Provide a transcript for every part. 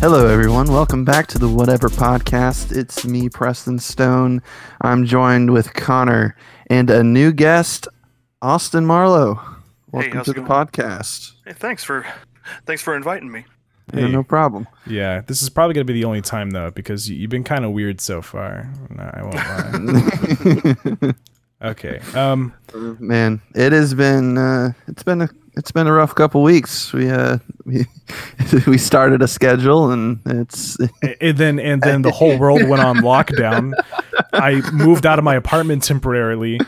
Hello, everyone. Welcome back to the Whatever Podcast. It's me, Preston Stone. I'm joined with Connor and a new guest, Austin Marlowe. Welcome how's to the going? podcast. Hey, thanks for thanks for inviting me. Yeah, Hey. no problem. Yeah, this is probably gonna be the only time though, because you- you've been kind of weird so far. No, I won't lie. okay. Um. Man, it has been uh, it's been a it's been a rough couple weeks. We uh we we started a schedule and it's And then and then the whole world went on lockdown. I moved out of my apartment temporarily.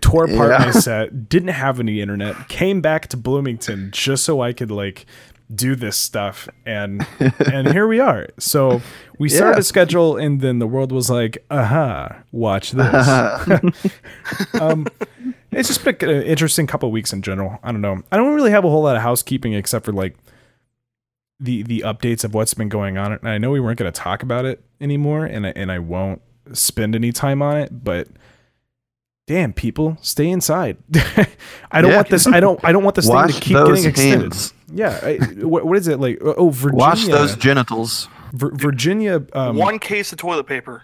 Tore apart Yeah. my set. Didn't have any internet. Came back to Bloomington just so I could like do this stuff and and here we are. So we started Yeah. a schedule and then the world was like, "Aha, watch this." um, it's just been an interesting couple weeks in general. I don't know. I don't really have a whole lot of housekeeping except for like the the updates of what's been going on. And I know we weren't going to talk about it anymore, and I, and I won't spend any time on it. But damn, people, stay inside. I don't Yeah. want this. I don't. I don't want this thing to keep those getting extended. hands. Yeah. I, what, what is it like? Oh, Virginia. Wash those genitals. Vir- Virginia. Um, One case of toilet paper.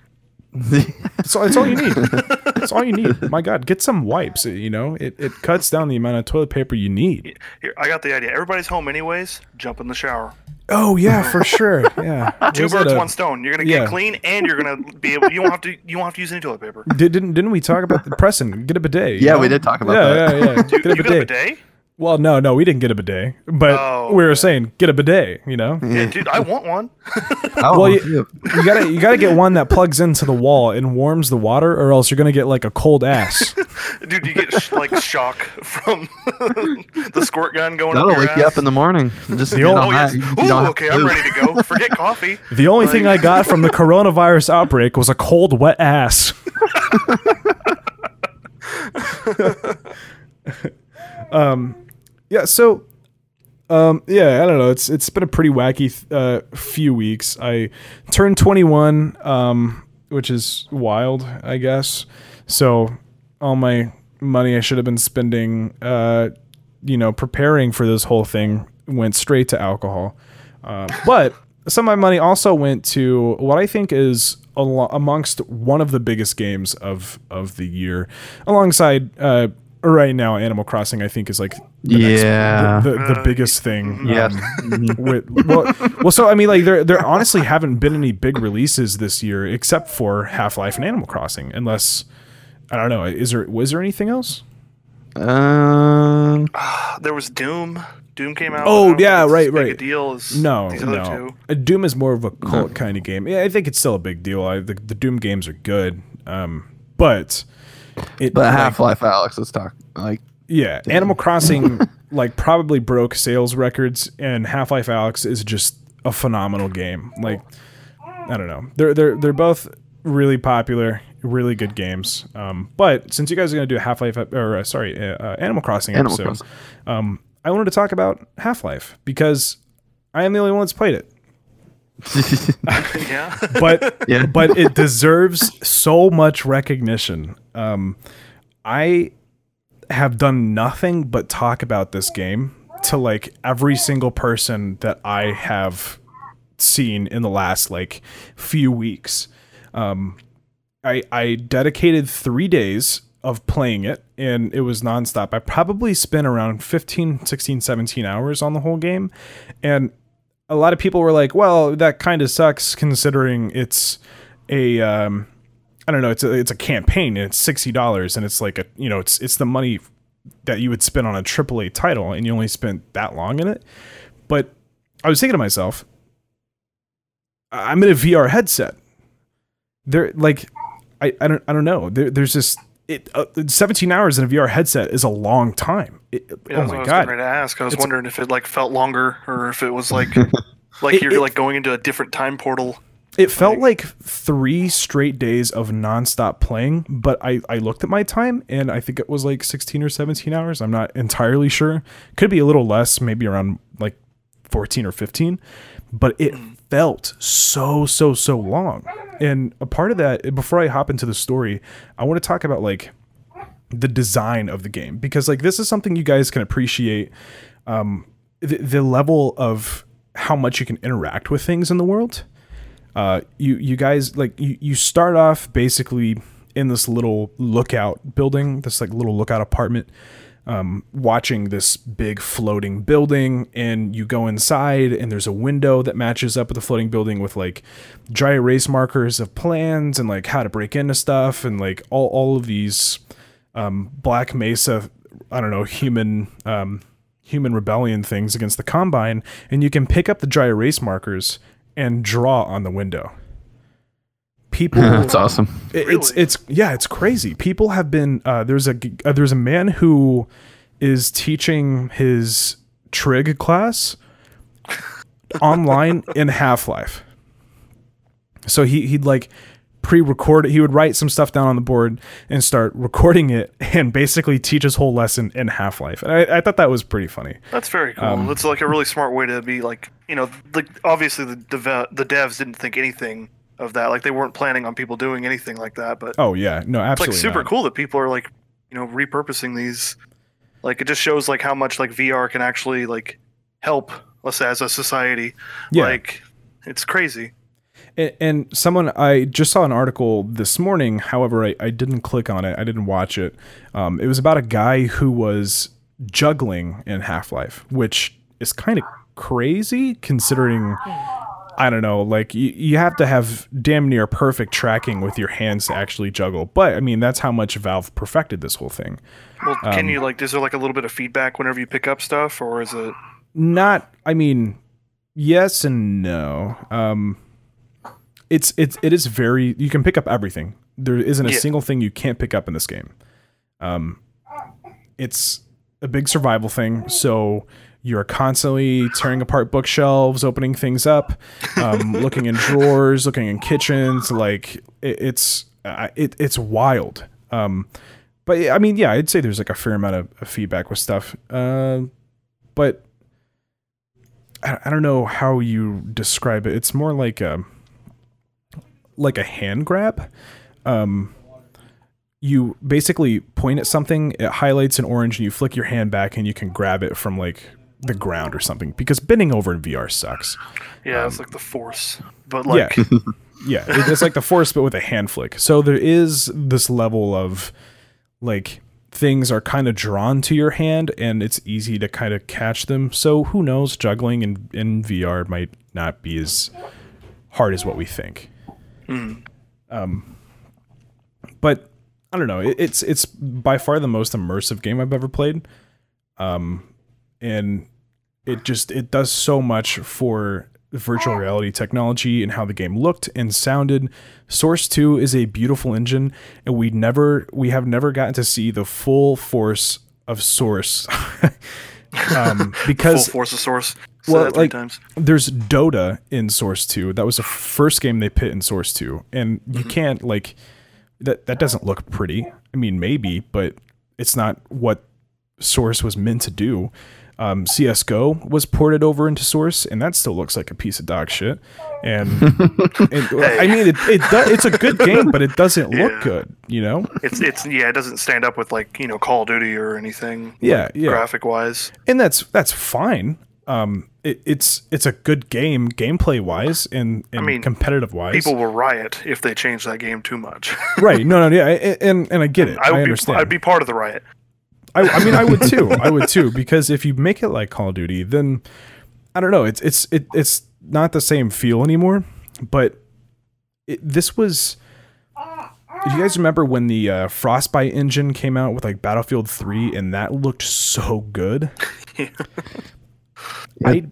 That's all, that's all you need. That's all you need. My God, get some wipes. You know, it, it cuts down the amount of toilet paper you need. Here, I got the idea. Everybody's home anyways. Jump in the shower. Oh yeah, for sure. Yeah. Two birds, a- one stone. You're gonna yeah. get clean, and you're gonna be able. You won't have to. You won't have to use any toilet paper. Did, didn't didn't we talk about the Preston? Get a bidet. Yeah, know? we did talk about yeah, that. Yeah, yeah, You, Get a you got a bidet. Bidet? Well, no, no, we didn't get a bidet, but Oh, we were okay. saying get a bidet. You know. Yeah, dude, I want one. Well, you, you gotta you gotta get one that plugs into the wall and warms the water, or else you're gonna get like a cold ass. Dude, you get sh- like shock from the squirt gun going that'll up your wake you up in the morning. Just The get old- Oh yes. Ooh, okay, I'm ready to go. Forget coffee. The only thing I got from the coronavirus outbreak was a cold, wet ass. um, yeah. So, um, yeah, I don't know. It's it's been a pretty wacky uh, few weeks. I turned 21, um, which is wild, I guess. So, all my money I should have been spending, uh, you know, preparing for this whole thing went straight to alcohol. Uh, but some of my money also went to what I think is alo- amongst one of the biggest games of of the year, alongside uh, right now Animal Crossing. I think is like the next- Yeah. the, the, the biggest thing. yeah um, with, well, well, so I mean, like there there honestly haven't been any big releases this year except for Half Life and Animal Crossing, unless I don't know. Is there was there anything else? Um, There was Doom. Doom came out. Oh, I don't think yeah, it's right, big A right. deal No, these other no. two. Uh, Doom is more of a cult kind of game. Yeah, I think it's still a big deal. I, the, the Doom games are good, um, but it. but like, Half Life Alyx, let's talk. Like, yeah, Animal Crossing like probably broke sales records, and Half Life Alyx is just a phenomenal game. Like, I don't know, they're they're they're both really popular, really good games. Um, but since you guys are gonna do a Half Life or uh, sorry, uh, uh, Animal Crossing Animal episode, um, I wanted to talk about Half Life because I am the only one that's played it. Yeah. but Yeah. but it deserves so much recognition. Um, I have done nothing but talk about this game to like every single person that I have seen in the last like few weeks. Um, I I dedicated three days of playing it and it was nonstop. I probably spent around 15, 16, 17 hours on the whole game. And a lot of people were like, well, that kind of sucks considering it's a, um, I don't know, it's a, it's a campaign and it's $60 and it's like a, you know, it's, it's the money that you would spend on a AAA title and you only spent that long in it. But I was thinking to myself, I'm in a VR headset. There, like, I, I don't, I don't know. There, there's just, it, uh, 17 hours in a VR headset is a long time. It, Yeah, oh that's what I my was God. getting ready to ask. I was It's- wondering if it like felt longer or if it was like like It- you're it- like going into a different time portal. It felt like three straight days of nonstop playing, but I, I looked at my time and I think it was like 16 or 17 hours. I'm not entirely sure. Could be a little less, maybe around like 14 or 15, but it felt so, so, so long. And a part of that, before I hop into the story, I want to talk about like the design of the game because like this is something you guys can appreciate um the, the level of how much you can interact with things in the world. Uh, you you guys like you, you start off basically in this little lookout building, this like little lookout apartment, um, watching this big floating building, and you go inside, and there's a window that matches up with the floating building with like dry erase markers of plans and like how to break into stuff, and like all all of these um, Black Mesa, I don't know, human um, human rebellion things against the Combine, and you can pick up the dry erase markers and draw on the window. People, That's awesome. it- It's it's yeah, it's crazy. People have been uh, there's a uh, there's a man who is teaching his trig class online in Half Life. So he he'd like pre-record it. He would write some stuff down on the board and start recording it and basically teach his whole lesson in Half Life. And I, I thought that was pretty funny. That's very cool. Um, That's like a really smart way to be like, you know, like obviously the deve- the devs didn't think anything of that. Like they weren't planning on people doing anything like that. But Oh yeah, no, absolutely. it's like super not. cool that people are like, you know, repurposing these. Like it just shows like how much like VR can actually like help us as a society. Yeah. Like it's crazy. And, and someone I just saw an article this morning. However, I, I didn't click on it. I didn't watch it. Um, it was about a guy who was juggling in Half Life, which is kind of crazy considering. I don't know. Like you, you have to have damn near perfect tracking with your hands to actually juggle. But I mean, that's how much Valve perfected this whole thing. Well, Um, can you like? Is there like a little bit of feedback whenever you pick up stuff, or is it? not i mean yes and no um it's it's it is very you can pick up everything there isn't a Yeah. single thing you can't pick up in this game um it's a big survival thing so you're constantly tearing apart bookshelves opening things up um, looking in drawers looking in kitchens like it, it's uh, it, it's wild um but i mean yeah i'd say there's like a fair amount of, of feedback with stuff uh, but I, I don't know how you describe it. It's more like a like a hand grab. Um, you basically point at something, it highlights an orange, and you flick your hand back, and you can grab it from like the ground or something. Because bending over in VR sucks. Yeah, it's like the force, but like Um, yeah, yeah, it's like the force, but with a hand flick. So there is this level of like things are kind of drawn to your hand, and it's easy to kind of catch them. So who knows? Juggling in in VR might not be as hard as what we think. Um, but I don't know. It, it's it's by far the most immersive game I've ever played. Um, and it just it does so much for virtual reality technology and how the game looked and sounded. Source 2 is a beautiful engine and we never we have never gotten to see the full force of Source. um, because full force of source. Say well, like times. there's Dota in Source 2. That was the first game they put in Source 2. And you can't like that that doesn't look pretty. I mean maybe, but it's not what Source was meant to do. Um, CS:GO was ported over into Source, and that still looks like a piece of dog shit. And, and I mean, it, it do, it's a good game, but it doesn't look good. You know? It's it's yeah, it doesn't stand up with like you know Call of Duty or anything. Yeah, yeah. graphic wise. and that's that's fine. Um, it, it's it's a good game, gameplay wise, and, and mean, competitive wise. People will riot if they change that game too much. right? No, no, yeah, and and I get it. I I, would be understand. I'd be part of the riot. I, I mean, I would too. I would too because if you make it like Call of Duty, then I don't know. It's it's it, it's not the same feel anymore. But it, this was. Do you guys remember when the uh, Frostbite engine came out with like Battlefield Three, and that looked so good? I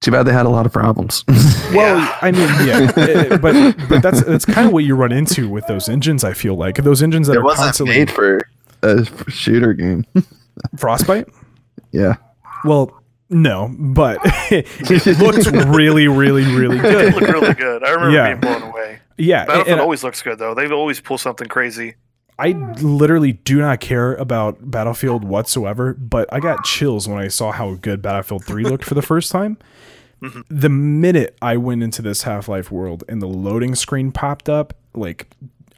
Too bad they had a lot of problems. well, Yeah. I mean, yeah, but but that's that's kind of what you run into with those engines. I feel like those engines that it are wasn't constantly made for a f- shooter game. Frostbite. yeah. Well, no, but it looked really, really, really It good. looked really good. I remember Yeah. being blown away. Yeah, Battlefield and always looks good though. They always pull something crazy. I literally do not care about Battlefield whatsoever, but I got chills when I saw how good Battlefield 3 looked for the first time. Mm-hmm. The minute I went into this Half Life world and the loading screen popped up, like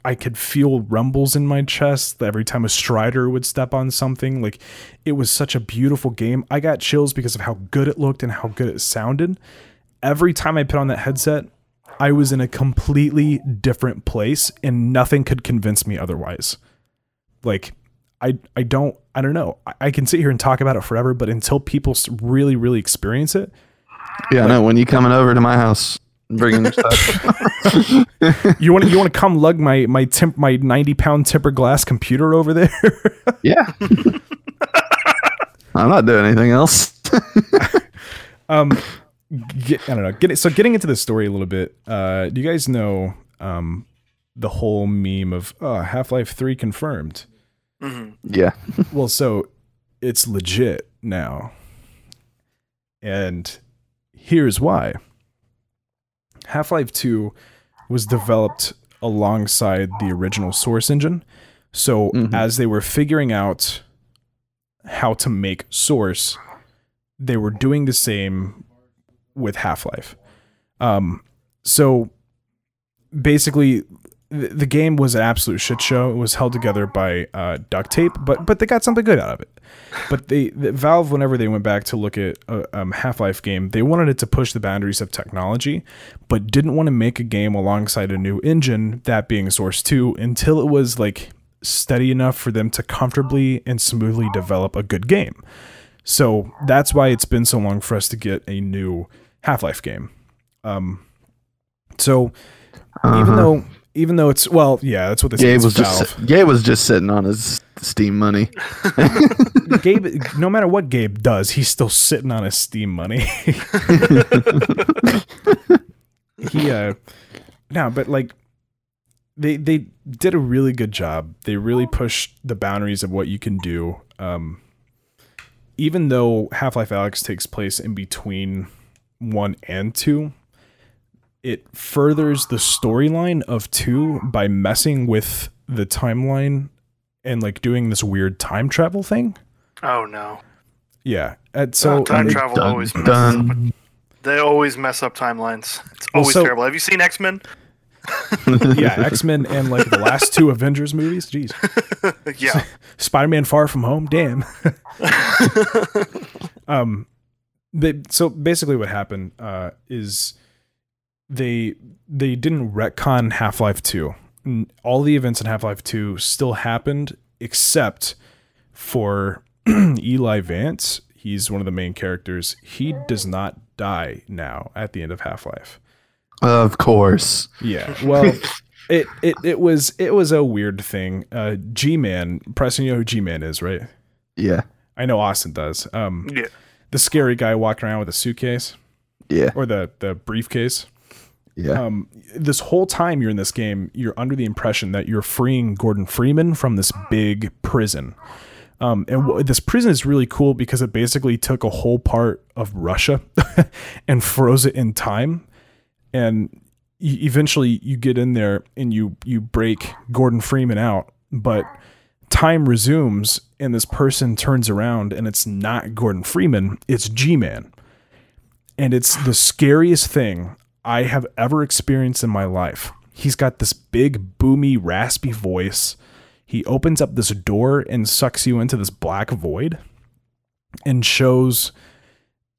I could feel rumbles in my chest every time a strider would step on something. Like it was such a beautiful game. I got chills because of how good it looked and how good it sounded. Every time I put on that headset, I was in a completely different place and nothing could convince me otherwise. Like I I don't I don't know. I, I can sit here and talk about it forever, but until people really really experience it, Yeah, no. When you coming over to my house, bringing your stuff. you want to you want to come lug my my temp my 90 pound tempered glass computer over there yeah. I'm not doing anything else. um get, i don't know get it so getting into the story a little bit uh do you guys know um the whole meme of uh, half-life 3 confirmed hmm yeah. well so it's legit now and here's why half-life 2 was developed alongside the original source engine. So Mhm. as they were figuring out how to make source they were doing the same with half-life. Um so basically the, the game was an absolute shit show. It was held together by uh, duct tape but but they got something good out of it but they the valve whenever they went back to look at a um, half-life game they wanted it to push the boundaries of technology but didn't want to make a game alongside a new engine that being source 2 until it was like steady enough for them to comfortably and smoothly develop a good game so that's why it's been so long for us to get a new half-life game um so even Uh-huh. though even though it's well yeah that's what they Gabe was Valve. just Gabe was just sitting on his Steam money. Gabe, no matter what Gabe does, he's still sitting on his Steam money. he, uh, no, but like, they they did a really good job. They really pushed the boundaries of what you can do. Um, even though Half Life Alyx takes place in between one and two, it furthers the storyline of two by messing with the timeline and like doing this weird time travel thing. Oh no. Yeah. And so Oh, time and- travel dun, always messes up. They always mess up timelines. It's Well, always so- terrible. Have you seen X Men? yeah, X Men and like the last two Avengers movies. Jeez, yeah. Spider Man Far From Home. Damn. um, they, so basically, what happened uh, is they they didn't retcon Half Life Two. All the events in Half Life Two still happened, except for Eli Vance. He's one of the main characters. He does not die now at the end of Half Life. Of course. Yeah. Well, it, it it was it was a weird thing. Uh G Man, Preston, you know who G Man is, right? Yeah. I know Austin does. Um Yeah. the scary guy walking around with a suitcase Yeah. or the the briefcase. Yeah. Um this whole time you're in this game, you're under the impression that you're freeing Gordon Freeman from this big prison. Um, and w- this prison is really cool because it basically took a whole part of Russia and froze it in time. And eventually you get in there and you you break Gordon Freeman out, but time resumes and this person turns around and it's not Gordon Freeman, it's G-Man. And it's the scariest thing I have ever experienced in my life. He's got this big, boomy, raspy voice. He opens up this door and sucks you into this black void and shows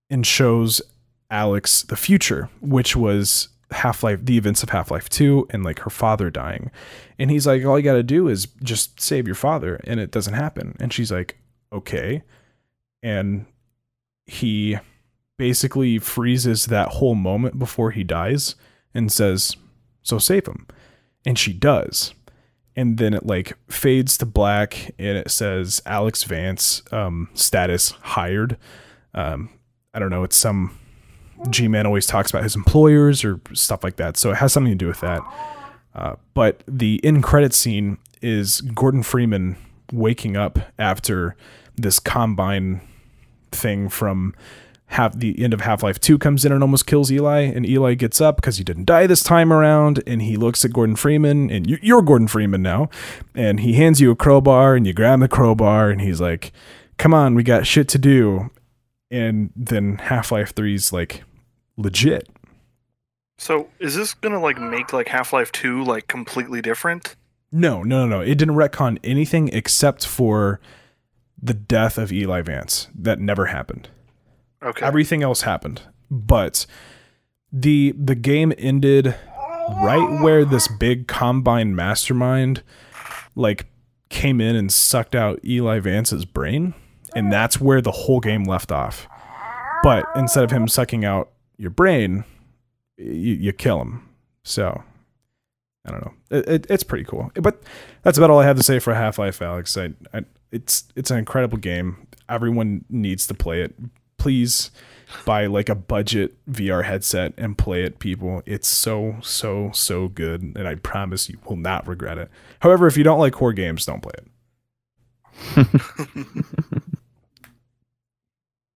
and shows Alyx the future, which was Half-Life the events of Half-Life 2 and like her father dying. And he's like all you got to do is just save your father and it doesn't happen. And she's like okay. And he basically freezes that whole moment before he dies and says, So save him. And she does. And then it like fades to black and it says Alyx Vance, um, status hired. Um, I don't know, it's some G Man always talks about his employers or stuff like that. So it has something to do with that. Uh, but the end credit scene is Gordon Freeman waking up after this combine thing from half the end of Half-Life 2 comes in and almost kills Eli and Eli gets up because he didn't die this time around and he looks at Gordon Freeman and you, you're Gordon Freeman now and he hands you a crowbar and you grab the crowbar and he's like come on we got shit to do and then Half-Life 3's like legit So is this gonna like make like Half Life Two like completely different? No, no, no, no. It didn't retcon anything except for the death of Eli Vance. That never happened. Okay. Everything else happened, but the the game ended right where this big combine mastermind like came in and sucked out Eli Vance's brain, and that's where the whole game left off. But instead of him sucking out your brain, you, you kill him. So I don't know. It, it, it's pretty cool. But that's about all I have to say for Half Life, Alyx. I, I, it's it's an incredible game. Everyone needs to play it. Please buy like a budget VR headset and play it, people. It's so so so good, and I promise you will not regret it. However, if you don't like horror games, don't play it.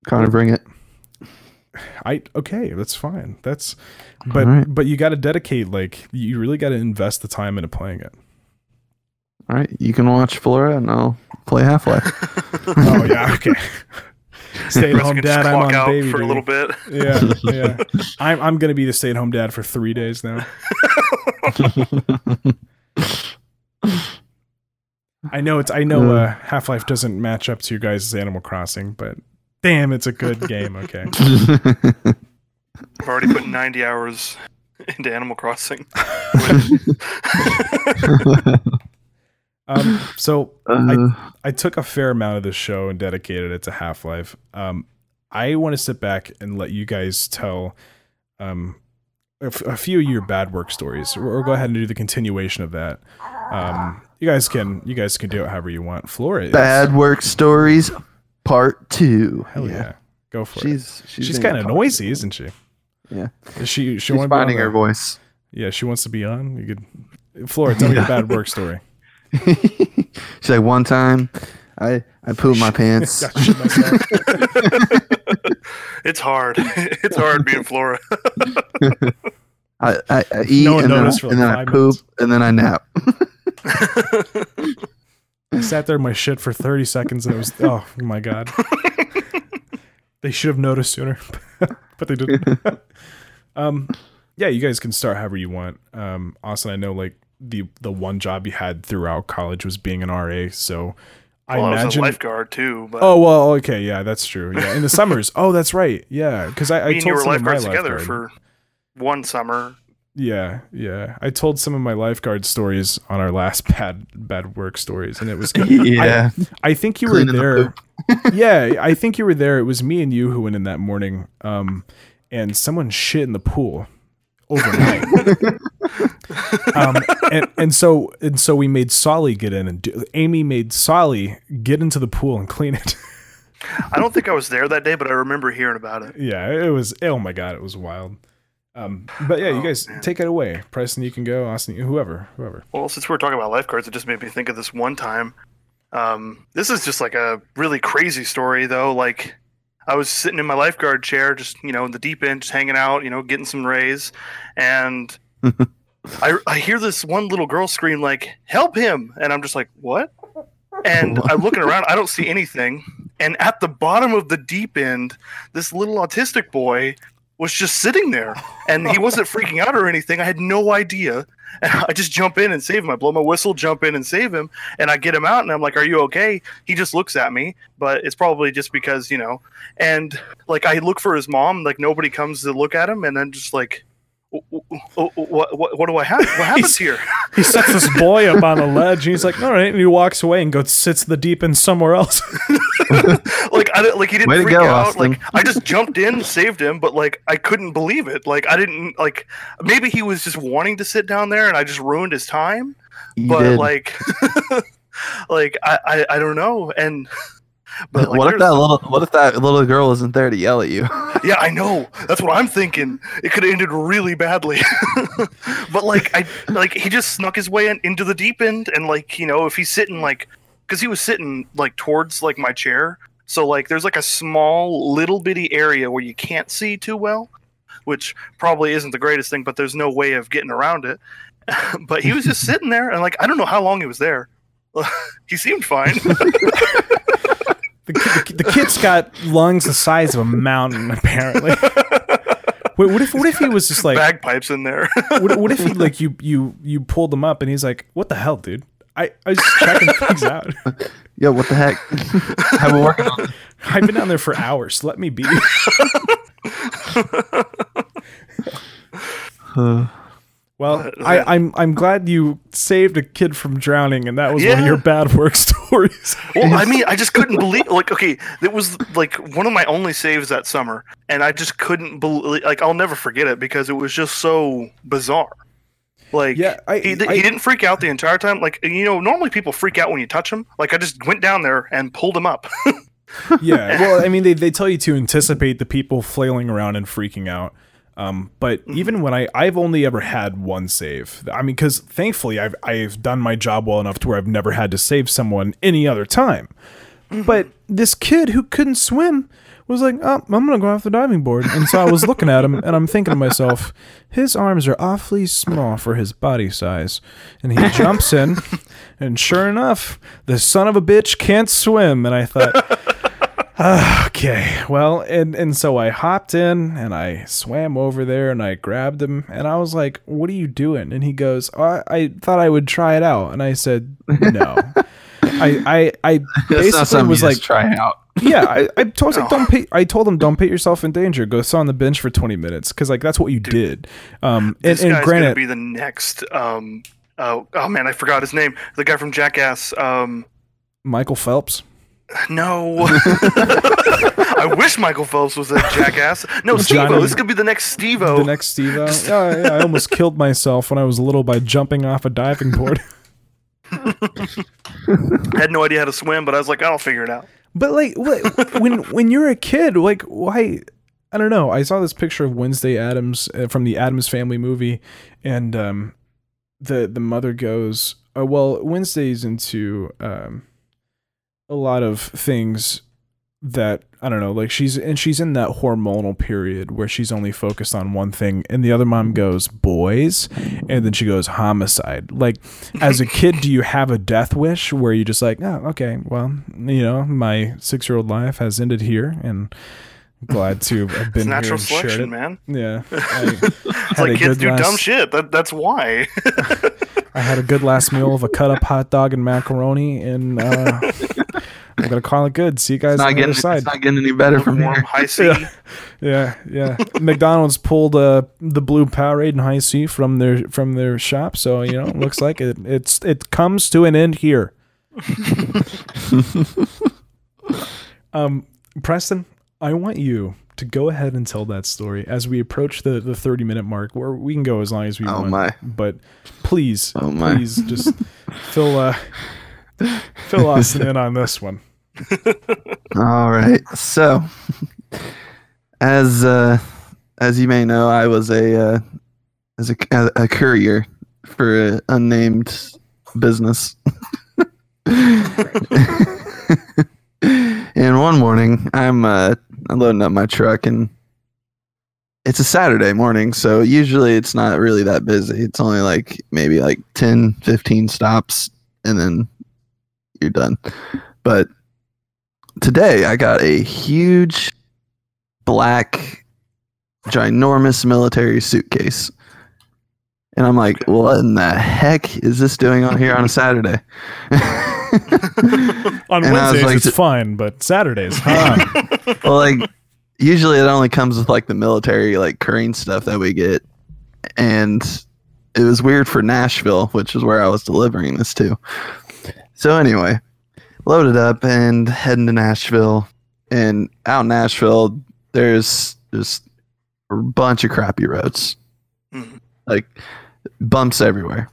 Connor, bring it. I okay, that's fine. That's but Alright. but you got to dedicate like you really got to invest the time into playing it. All right, you can watch Flora, and I'll play Half Life. Oh yeah, okay. Stay at home dad. I'm on out baby for a little bit. Yeah, yeah. I'm I'm gonna be the stay at home dad for three days now. I know it's I know uh, Half Life doesn't match up to you guys' Animal Crossing, but damn, it's a good game. Okay. I've already put 90 hours into Animal Crossing. Um. So Uh, I took a fair amount of this show and dedicated it to Half Life. Um, I want to sit back and let you guys tell um, a, f- a few of your bad work stories, or, or go ahead and do the continuation of that. Um, you guys can you guys can do it however you want. Flora, is- Bad Work Stories, Part Two. hell yeah, go for it. She's she's, She's kind of noisy, isn't she? Yeah, Is she she she's wanna be on finding her voice. Yeah, she wants to be on. You could, Flora, tell me a bad work story. she's like one time, I I pooped my pants. Got shit myself. it's hard. it's hard being Flora. I, I, I eat No and then, noticed like and then I poop minutes. and then I nap. I sat there in my shit for 30 seconds and it was, oh my God. they should have noticed sooner, but they didn't. um, yeah, you guys can start however you want. Um, Austin, I know like the, the one job you had throughout college was being an RA. So I well, I was a imagine. lifeguard too, but Oh, well, okay. Yeah, that's true. Yeah. In the summers. Oh, that's right. Yeah. Cause I, I me told you were some of my lifeguards together lifeguard- for one summer. Yeah, yeah. I told some of my lifeguard stories on our last bad bad work stories, and it was good. yeah, I think you were Cleaning the there. yeah, I think you were there. It was me and you who went in that morning. Um, and someone shit in the pool overnight. um, and, and so and so we made Solly get in and do, Amy made Solly get into the pool and clean it. I don't think I was there that day, but I remember hearing about it. yeah, it was. Oh my god, it was wild. Um, but yeah, you Oh, guys man. take it away. Preston, you can go. Austin, whoever, whoever. Well, since we're talking about lifeguards, it just made me think of this one time. Um, this is just like a really crazy story, though. Like, I was sitting in my lifeguard chair, just you know, in the deep end, just hanging out, you know, getting some rays, and I, I hear this one little girl scream like, "Help him!" And I'm just like, "What?" And I'm looking around, I don't see anything. And at the bottom of the deep end, this little autistic boy was just sitting there, and he wasn't freaking out or anything. I had no idea. And I just jump in and save him. I blow my whistle, jump in and save him, and I get him out. And I'm like, "Are you okay?" He just looks at me, but it's probably just because you know. And like, I look for his mom. Like nobody comes to look at him, and then just like, what what what, what do I have? What happens here? He sets this boy up on a ledge, and he's like, "All right," and he walks away and goes sits the deep end somewhere else. like I like he didn't Way freak go, out. Austin. Like I just jumped in, saved him, but like I couldn't believe it. Like I didn't like maybe he was just wanting to sit down there, and I just ruined his time. you but did. like like I, I I don't know and but like, what if that little what if that little girl isn't there to yell at you? yeah i know. That's what i'm thinking. It could have ended really badly. But like i like he just snuck his way in, into the deep end and like you know if he's sitting like because he was sitting like towards like my chair. So like there's like a small little bitty area where you can't see too well which probably isn't the greatest thing but there's no way of getting around it. But he was just sitting there and like i don't know how long he was there. He seemed fine The, kid- the, the kid's got lungs the size of a mountain, apparently. Wait, what if what if he was just like bagpipes in there. what, what if he like you you you pulled him up and he's like, "What the hell, dude? I I was just checking things out. Yo, what the heck? I've been working on. I've been down there for hours. Let me be." Uh, Well, I, I'm I'm glad you saved a kid from drowning, and that was one of your bad work stories. well, I mean, I just couldn't believe. Like, okay, it was like one of my only saves that summer, and I just couldn't believe. Like, I'll never forget it because it was just so bizarre. Like, Yeah, I- he, I- he didn't freak out the entire time. Like, you know, normally people freak out when you touch them. Like, I just went down there and pulled him up. yeah, well, I mean, they they tell you to anticipate the people flailing around and freaking out. Um, but even when I I've only ever had one save. I mean, because thankfully I've I've done my job well enough to where I've never had to save someone any other time. But this kid who couldn't swim was like, "Oh, I'm gonna go off the diving board," and so I was looking at him, and I'm thinking to myself, "His arms are awfully small for his body size," and he jumps in, and sure enough, the son of a bitch can't swim, and I thought. "Ah, okay, well, and and so I hopped in and I swam over there and I grabbed him and I was like, "What are you doing?" And he goes, oh, I, "I thought I would try it out," and I said, "No." I I I basically was like, just try out. yeah, I, I told like, don't put, I told him don't put yourself in danger. Go sit on the bench for twenty minutes because like that's what you did. Um, and, this and guy's granted, be the next. Um, oh, oh man, I forgot his name. The guy from Jackass. Um, Michael Phelps. No. I wish Michael Phelps was a jackass. No, Steve. Johnny- This could be the next Steve. The next Steve. yeah, yeah, I almost killed myself when I was little by jumping off a diving board. I had no idea how to swim, but I was like, I'll figure it out. But like when when you're a kid, like why? I don't know. I saw this picture of Wednesday Addams uh, from the Addams Family movie, and um, the the mother goes, oh, "Well, Wednesday's into um, a lot of things that I don't know. Like she's and she's in that hormonal period where she's only focused on one thing, and the other mom goes boys, and then she goes homicide. Like as a kid, do you have a death wish where you just like, oh, okay, well, you know, my six year old life has ended here, and glad to have been here natural selection, it. man. Yeah, It's like kids do dumb shit. That, that's why. I had a good last meal of a cut up hot dog and macaroni, and uh, I'm gonna call it good. See you guys It's on not the other getting. side. It's not getting any better from Warm here. high C. Yeah. Yeah, yeah. McDonald's pulled uh, the blue Powerade and Hi-C from their from their shop, so you know, it looks like it it's it comes to an end here. um, Preston, I want you to go ahead and tell that story as we approach the the thirty minute mark, where we can go as long as we Oh want. my. But please, Oh my. please, just fill uh, fill us in on this one. All right. So, as uh, as you may know, I was a uh, as a, a, courier for an unnamed business. and one morning, I'm uh, I'm loading up my truck, and it's a Saturday morning, so usually it's not really that busy. It's only like maybe like 10, 15 stops, and then you're done. But today I got a huge black ginormous military suitcase. And I'm like, what in the heck is this doing on here on a Saturday? On And Wednesdays like, it's fine, but Saturdays, huh? well, like usually it only comes with like the military like currying stuff that we get. And it was weird for Nashville, which is where I was delivering this to. So anyway, loaded up and heading to Nashville. And out in Nashville, there's just a bunch of crappy roads. Mhm. Like bumps everywhere.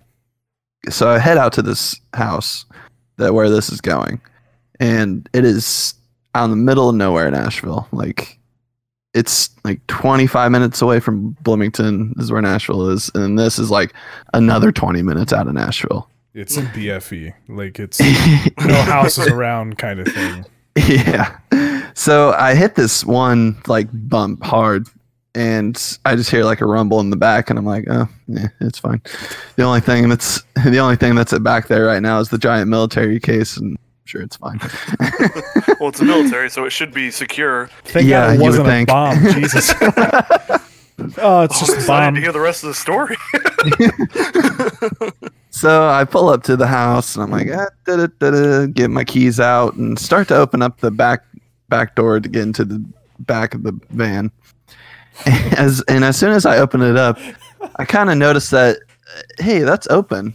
So I head out to this house that where this is going. And it is out in the middle of nowhere in Nashville. Like it's like 25 minutes away from Bloomington This is where Nashville is, and this is like another 20 minutes out of Nashville. It's a BFE. Like it's no houses around kind of thing. yeah. So I hit this one like bump hard, and I just hear like a rumble in the back, and I'm like, oh, yeah, it's fine. The only thing that's the only thing that's at back there right now is the giant military case, and I'm sure it's fine. well, it's the military, so it should be secure. Thank Yeah, God you it would wasn't a think. bomb. Jesus. Oh, it's I'm just a excited bomb. to hear the rest of the story. So I pull up to the house and I'm like, ah, da, da, da, get my keys out and start to open up the back back door to get into the back of the van. As and as soon as I open it up, I kind of notice that, hey, that's open,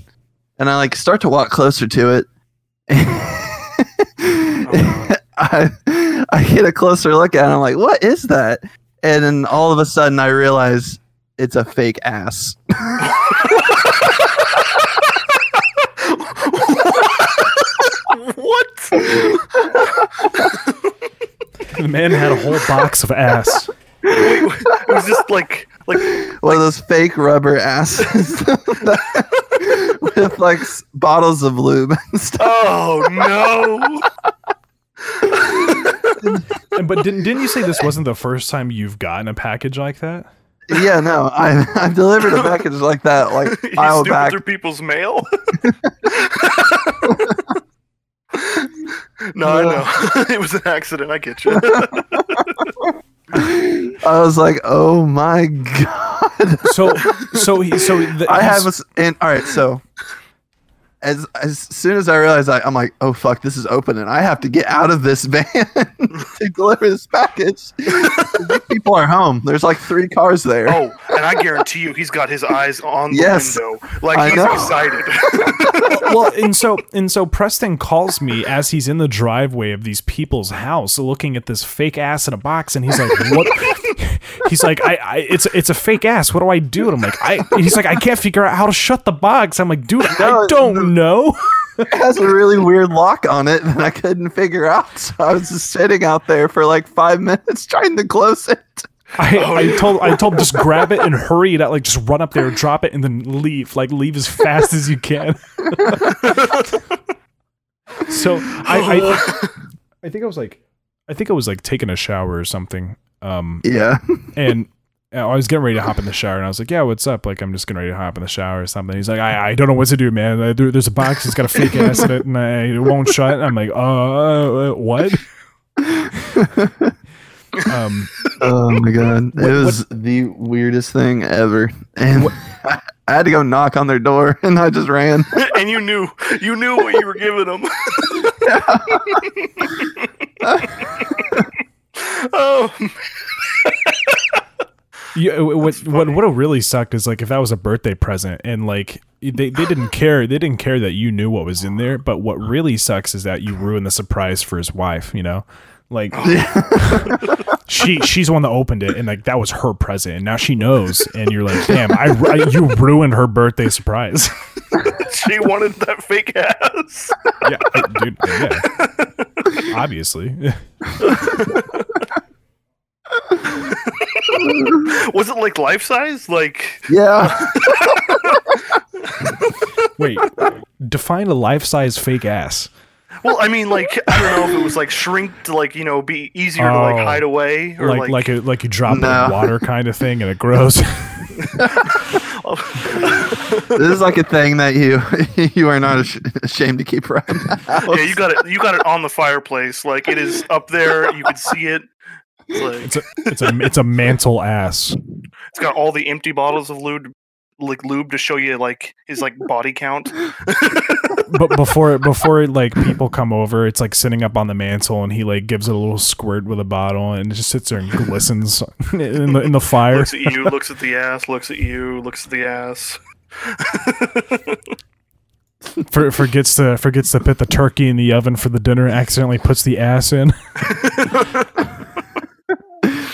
and I like start to walk closer to it. I I get a closer look at it. I'm like, what is that? And then all of a sudden, I realize it's a fake ass. The man had a whole box of ass. It was just like like one of those fake rubber asses with like s- bottles of lube and stuff. oh no. And- But didn't didn't you say this wasn't the first time you've gotten a package like that? Yeah, no, I I delivered a package like that like You while snooping back. through people's mail. no, I know. it was an accident. I get you. I was like, oh my god! So so he so the, I have a s and all right, so as as soon as I realized, I, I'm like, oh fuck, this is open, and I have to get out of this van to deliver this package. People are home. There's like three cars there. oh, and I guarantee you, he's got his eyes on the Yes. window, like I he's know. excited. well, and so and so Preston calls me as he's in the driveway of these people's house, looking at this fake ass in a box, and he's like, "What?" He's like, I, "I, it's it's a fake ass. What do I do?" And I'm like, "I." He's like, "I can't figure out how to shut the box." I'm like, "Dude, I don't know." it has a really weird lock on it that I couldn't figure out. So I was just sitting out there for like five minutes trying to close it. I, I oh, told I told just grab it and hurry it out, like just run up there, drop it, and then leave. Like leave as fast as you can. so I, I I think I was like I think I was like taking a shower or something. Um Yeah. and I was getting ready to hop in the shower, and I was like, "Yeah, what's up?" Like, I'm just getting ready to hop in the shower or something. He's like, "I, I don't know what to do, man. There's a box. It's got a fake ass in it, and I, it won't shut." I'm like, "Uh, what?" um, Oh my god. What- it was the weirdest thing ever. And I had to go knock on their door and I just ran. and you knew, you knew what you were giving him. Oh, Yeah, what what what really sucked is like if that was a birthday present and like they, they didn't care they didn't care that you knew what was in there, but what really sucks is that you ruined the surprise for his wife. You know, like she she's the one that opened it and like that was her present and now she knows and you're like damn I, I you ruined her birthday surprise. she wanted that fake ass. yeah, I- dude. Yeah, obviously. Was it like life size? Like, Yeah. Wait, define a life size fake ass. well, I mean, like I don't know if it was like shrink to like you know be easier to like Oh. hide away or like like, like a, like you drop it No. in water kind of thing and it grows. This is like a thing that you you are not ashamed to keep around. the house. yeah, you got it. You got it on the fireplace. Like it is up there. You can see it. It's like it's a it's a it's a mantle ass. it's got all the empty bottles of lube, like lube to show you like his like body count. But before before like people come over, it's like sitting up on the mantle and he like gives it a little squirt with a bottle and it just sits there and glistens in the in the fire. looks at you, looks at the ass, looks at you, looks at the ass. For, forgets to forgets to put the turkey in the oven for the dinner. Accidentally puts the ass in.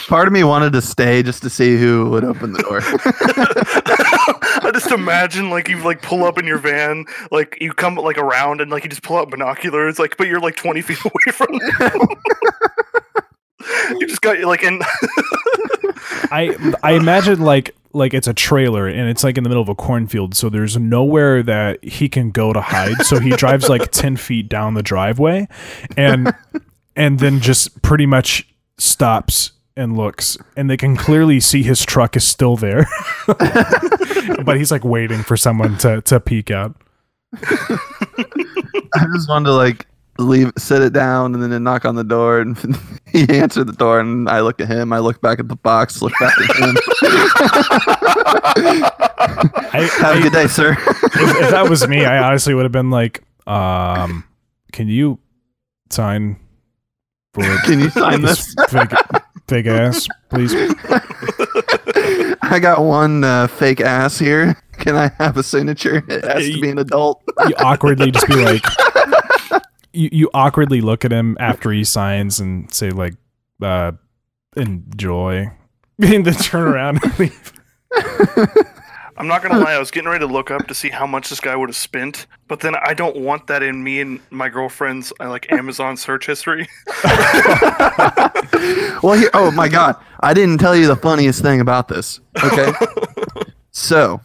Part of me wanted to stay just to see who would open the door. I just imagine like you like pull up in your van, like you come like around and like you just pull out binoculars, like but you're like twenty feet away from them. you just got like in. I I imagine like like it's a trailer and it's like in the middle of a cornfield, so there's nowhere that he can go to hide. So he drives like ten feet down the driveway, and and then just pretty much stops and looks, and they can clearly see his truck is still there, but he's like waiting for someone to to peek out. I just wanted to like leave, sit it down, and then knock on the door, and he answered the door, and I look at him, I look back at the box, look back at him. I, Have a I- good day, sir. if, if that was me, I honestly would have been like, um, can you sign for Can you sign this this? fake, fake ass, please? I got one uh, fake ass here. Can I have a signature? It has to be an adult. You awkwardly just be like, you, you awkwardly look at him after he signs and say like, uh, enjoy, and then turn around and leave. I'm not gonna lie, I was getting ready to look up to see how much this guy would have spent, but then I don't want that in me and my girlfriend's uh, like Amazon search history. well, here, oh my god, I didn't tell you the funniest thing about this. Okay, so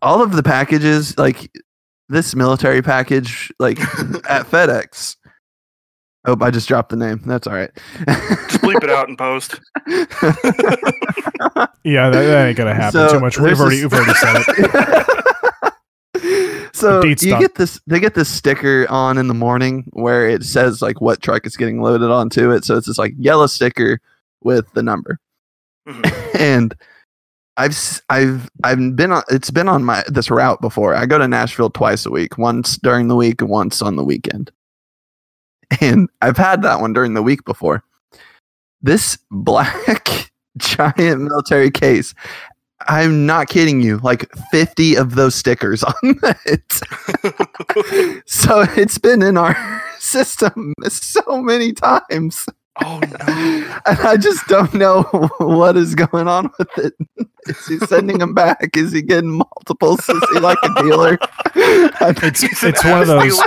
all of the packages, like this military package, like at FedEx. Oh, I just dropped the name. That's all right. Just bleep it out in post. Yeah, that, that ain't gonna happen So, too much. We've already, we've already said it. so you date's done. get this they get this sticker on in the morning where it says like what truck is getting loaded onto it so it's this like yellow sticker with the number Mhm. and i've i've i've been on it's been on my this route before. I go to nashville twice a week once during the week and once on the weekend. And i've had that one during the week before. This black giant military case i'm not kidding you like 50 of those stickers on it. So it's been in our system so many times Oh no. I just don't know what is going on with it. Is he sending them back? Is he getting multiples? Is he like a dealer? It's it's one of those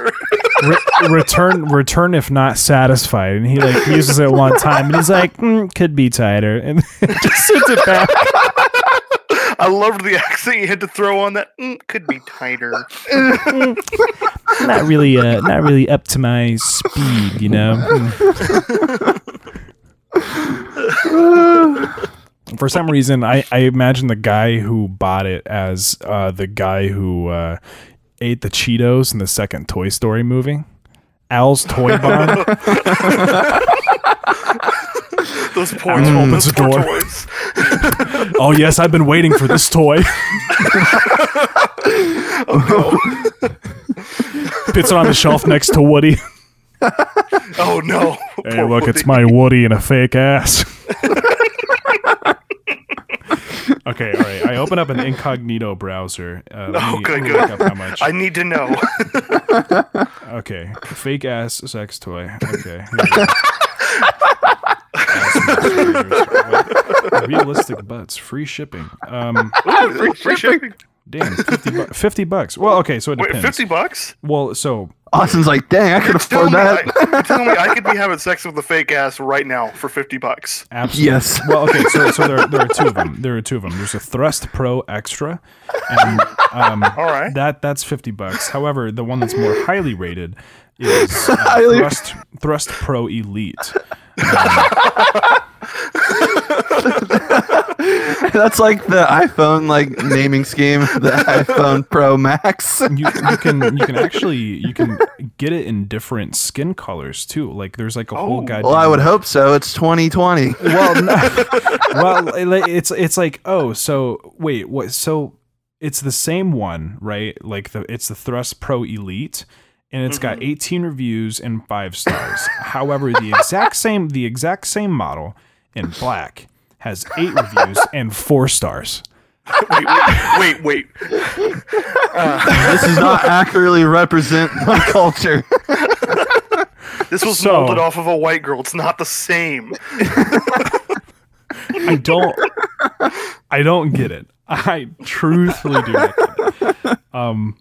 re- return return if not satisfied, and he like uses it one time, and he's like, mm, could be tighter, and just sends it back. I loved the accent you had to throw on that. Mm, could be tighter. Not really, uh, not really up to my speed, you know. For some reason, I, I imagine the guy who bought it as uh, the guy who uh, ate the Cheetos in the second Toy Story movie. Al's Toy Barn. Those poor, Mm, those it's a poor door. toys. oh yes, I've been waiting for this toy. Puts it on the shelf next to Woody. Oh no. Hey, Poor look, it's my Woody and a fake ass. okay, all right. I open up an incognito browser. Uh, Oh, me- good, good. how much. I need to know. Okay, fake ass sex toy. Okay. here we go. Ass massacres. What? Realistic butts, free shipping. Um, Ooh, free, free shipping. damn, fifty, bu- 50 bucks. Well, okay, so it Wait, depends. fifty bucks? Well, so Austin's like, dang, I could Tell afford me, that. I, you're telling me I could be having sex with a fake ass right now for fifty bucks. absolutely. Yes. Well, okay, so so there, there are two of them. There are two of them. There's a Thrust Pro Extra, and um, All right. that that's fifty bucks. However, the one that's more highly rated is uh, Thrust Thrust Pro Elite. That's like the iPhone like naming scheme, the iPhone Pro Max. You, you can you can actually you can get it in different skin colors too. Like there's like a whole Oh. guide. Well, I would hope so. It's 2020. well, no, well, it's it's like oh, so wait, what? So it's the same one, right? Like the it's the Thrust Pro Elite, and it's got 18 reviews and five stars. However, the exact same the exact same model in black has eight reviews and four stars. Wait, wait, wait, wait. this does not accurately represent my culture. This was So- molded off of a white girl. It's not the same. I don't I don't get it. I truthfully do not get it. Um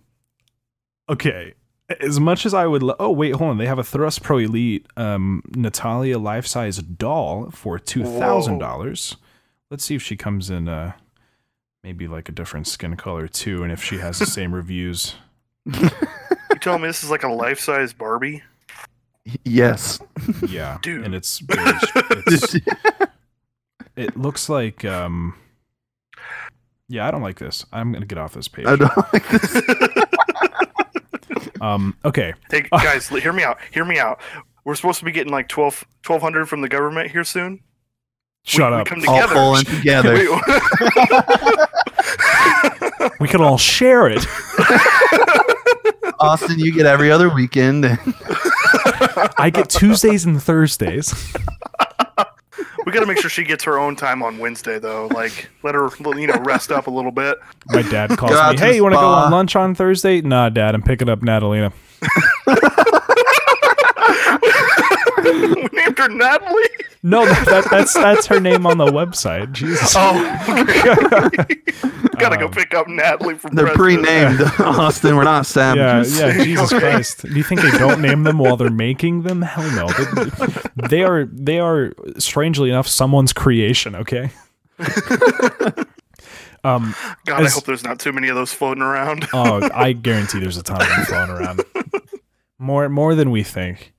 okay. As much as I would lo- oh wait, hold on. They have a Thrust Pro Elite um Natalia life size doll for two thousand dollars. Let's see if she comes in uh maybe like a different skin color too, and if she has the same reviews. You telling me this is like a life size Barbie? yes. Yeah. Dude. And it's, very, it's it looks like um yeah, I don't like this. I'm gonna get off this page. I don't like this. Um, okay. Hey guys, hear me out. Hear me out. We're supposed to be getting like 12 1200 from the government here soon. Shut we, up. We come All together. pulling together. We can all share it. Austin, you get every other weekend. I get Tuesdays and Thursdays. We got to make sure she gets her own time on Wednesday though. Like let her you know rest up a little bit. My dad calls me, "Hey, you want to go on lunch on Thursday?" Nah, Dad, I'm picking up Natalina. we her Natalie. No, that, that, that's that's her name on the website. Jesus. Oh, okay. gotta go Um, pick up Natalie from. They're president. pre-named, Austin. We're not Yeah, savages. yeah, Jesus Okay. Christ. Do you think they don't name them while they're making them? Hell no. They, they are they are strangely enough someone's creation, okay? um God, I hope there's not too many of those floating around. oh, I guarantee there's a ton of them floating around. More more than we think.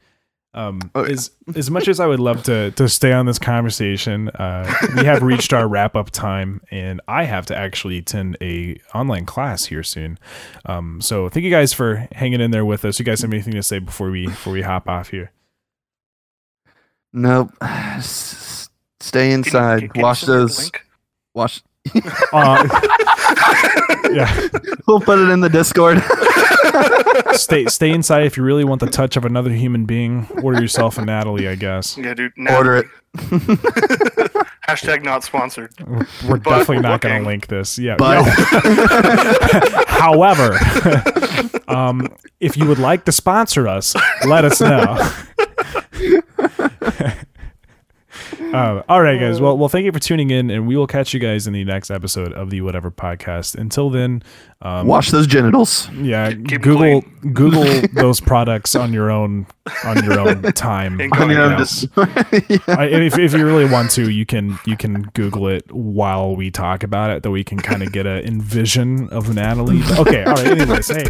Um, Oh, yeah. as as much as I would love to to stay on this conversation, uh, we have reached our wrap up time, and I have to actually attend a online class here soon. Um, so thank you guys for hanging in there with us. You guys have anything to say before we before we hop off here? Nope. S- Stay Can you- inside. can- can you Wash send me the those. link? Wash. Uh, yeah, We'll put it in the Discord. stay stay inside if you really want the touch of another human being. Order yourself a Natalie, I guess. Yeah, dude. Order it. Hashtag not sponsored. We're But definitely we're not going to link this. Yeah. But no. However, um, if you would like to sponsor us, let us know. Uh, all right, guys. Well, well, thank you for tuning in, and we will catch you guys in the next episode of the Whatever Podcast. Until then, um, wash those genitals. yeah, Keep Google Google those products on your own on your own time. And On your own dis- Yeah. I, if, if you really want to, you can you can Google it while we talk about it, that we can kind of get a envision of Natalie. Okay, all right. Anyways, hey,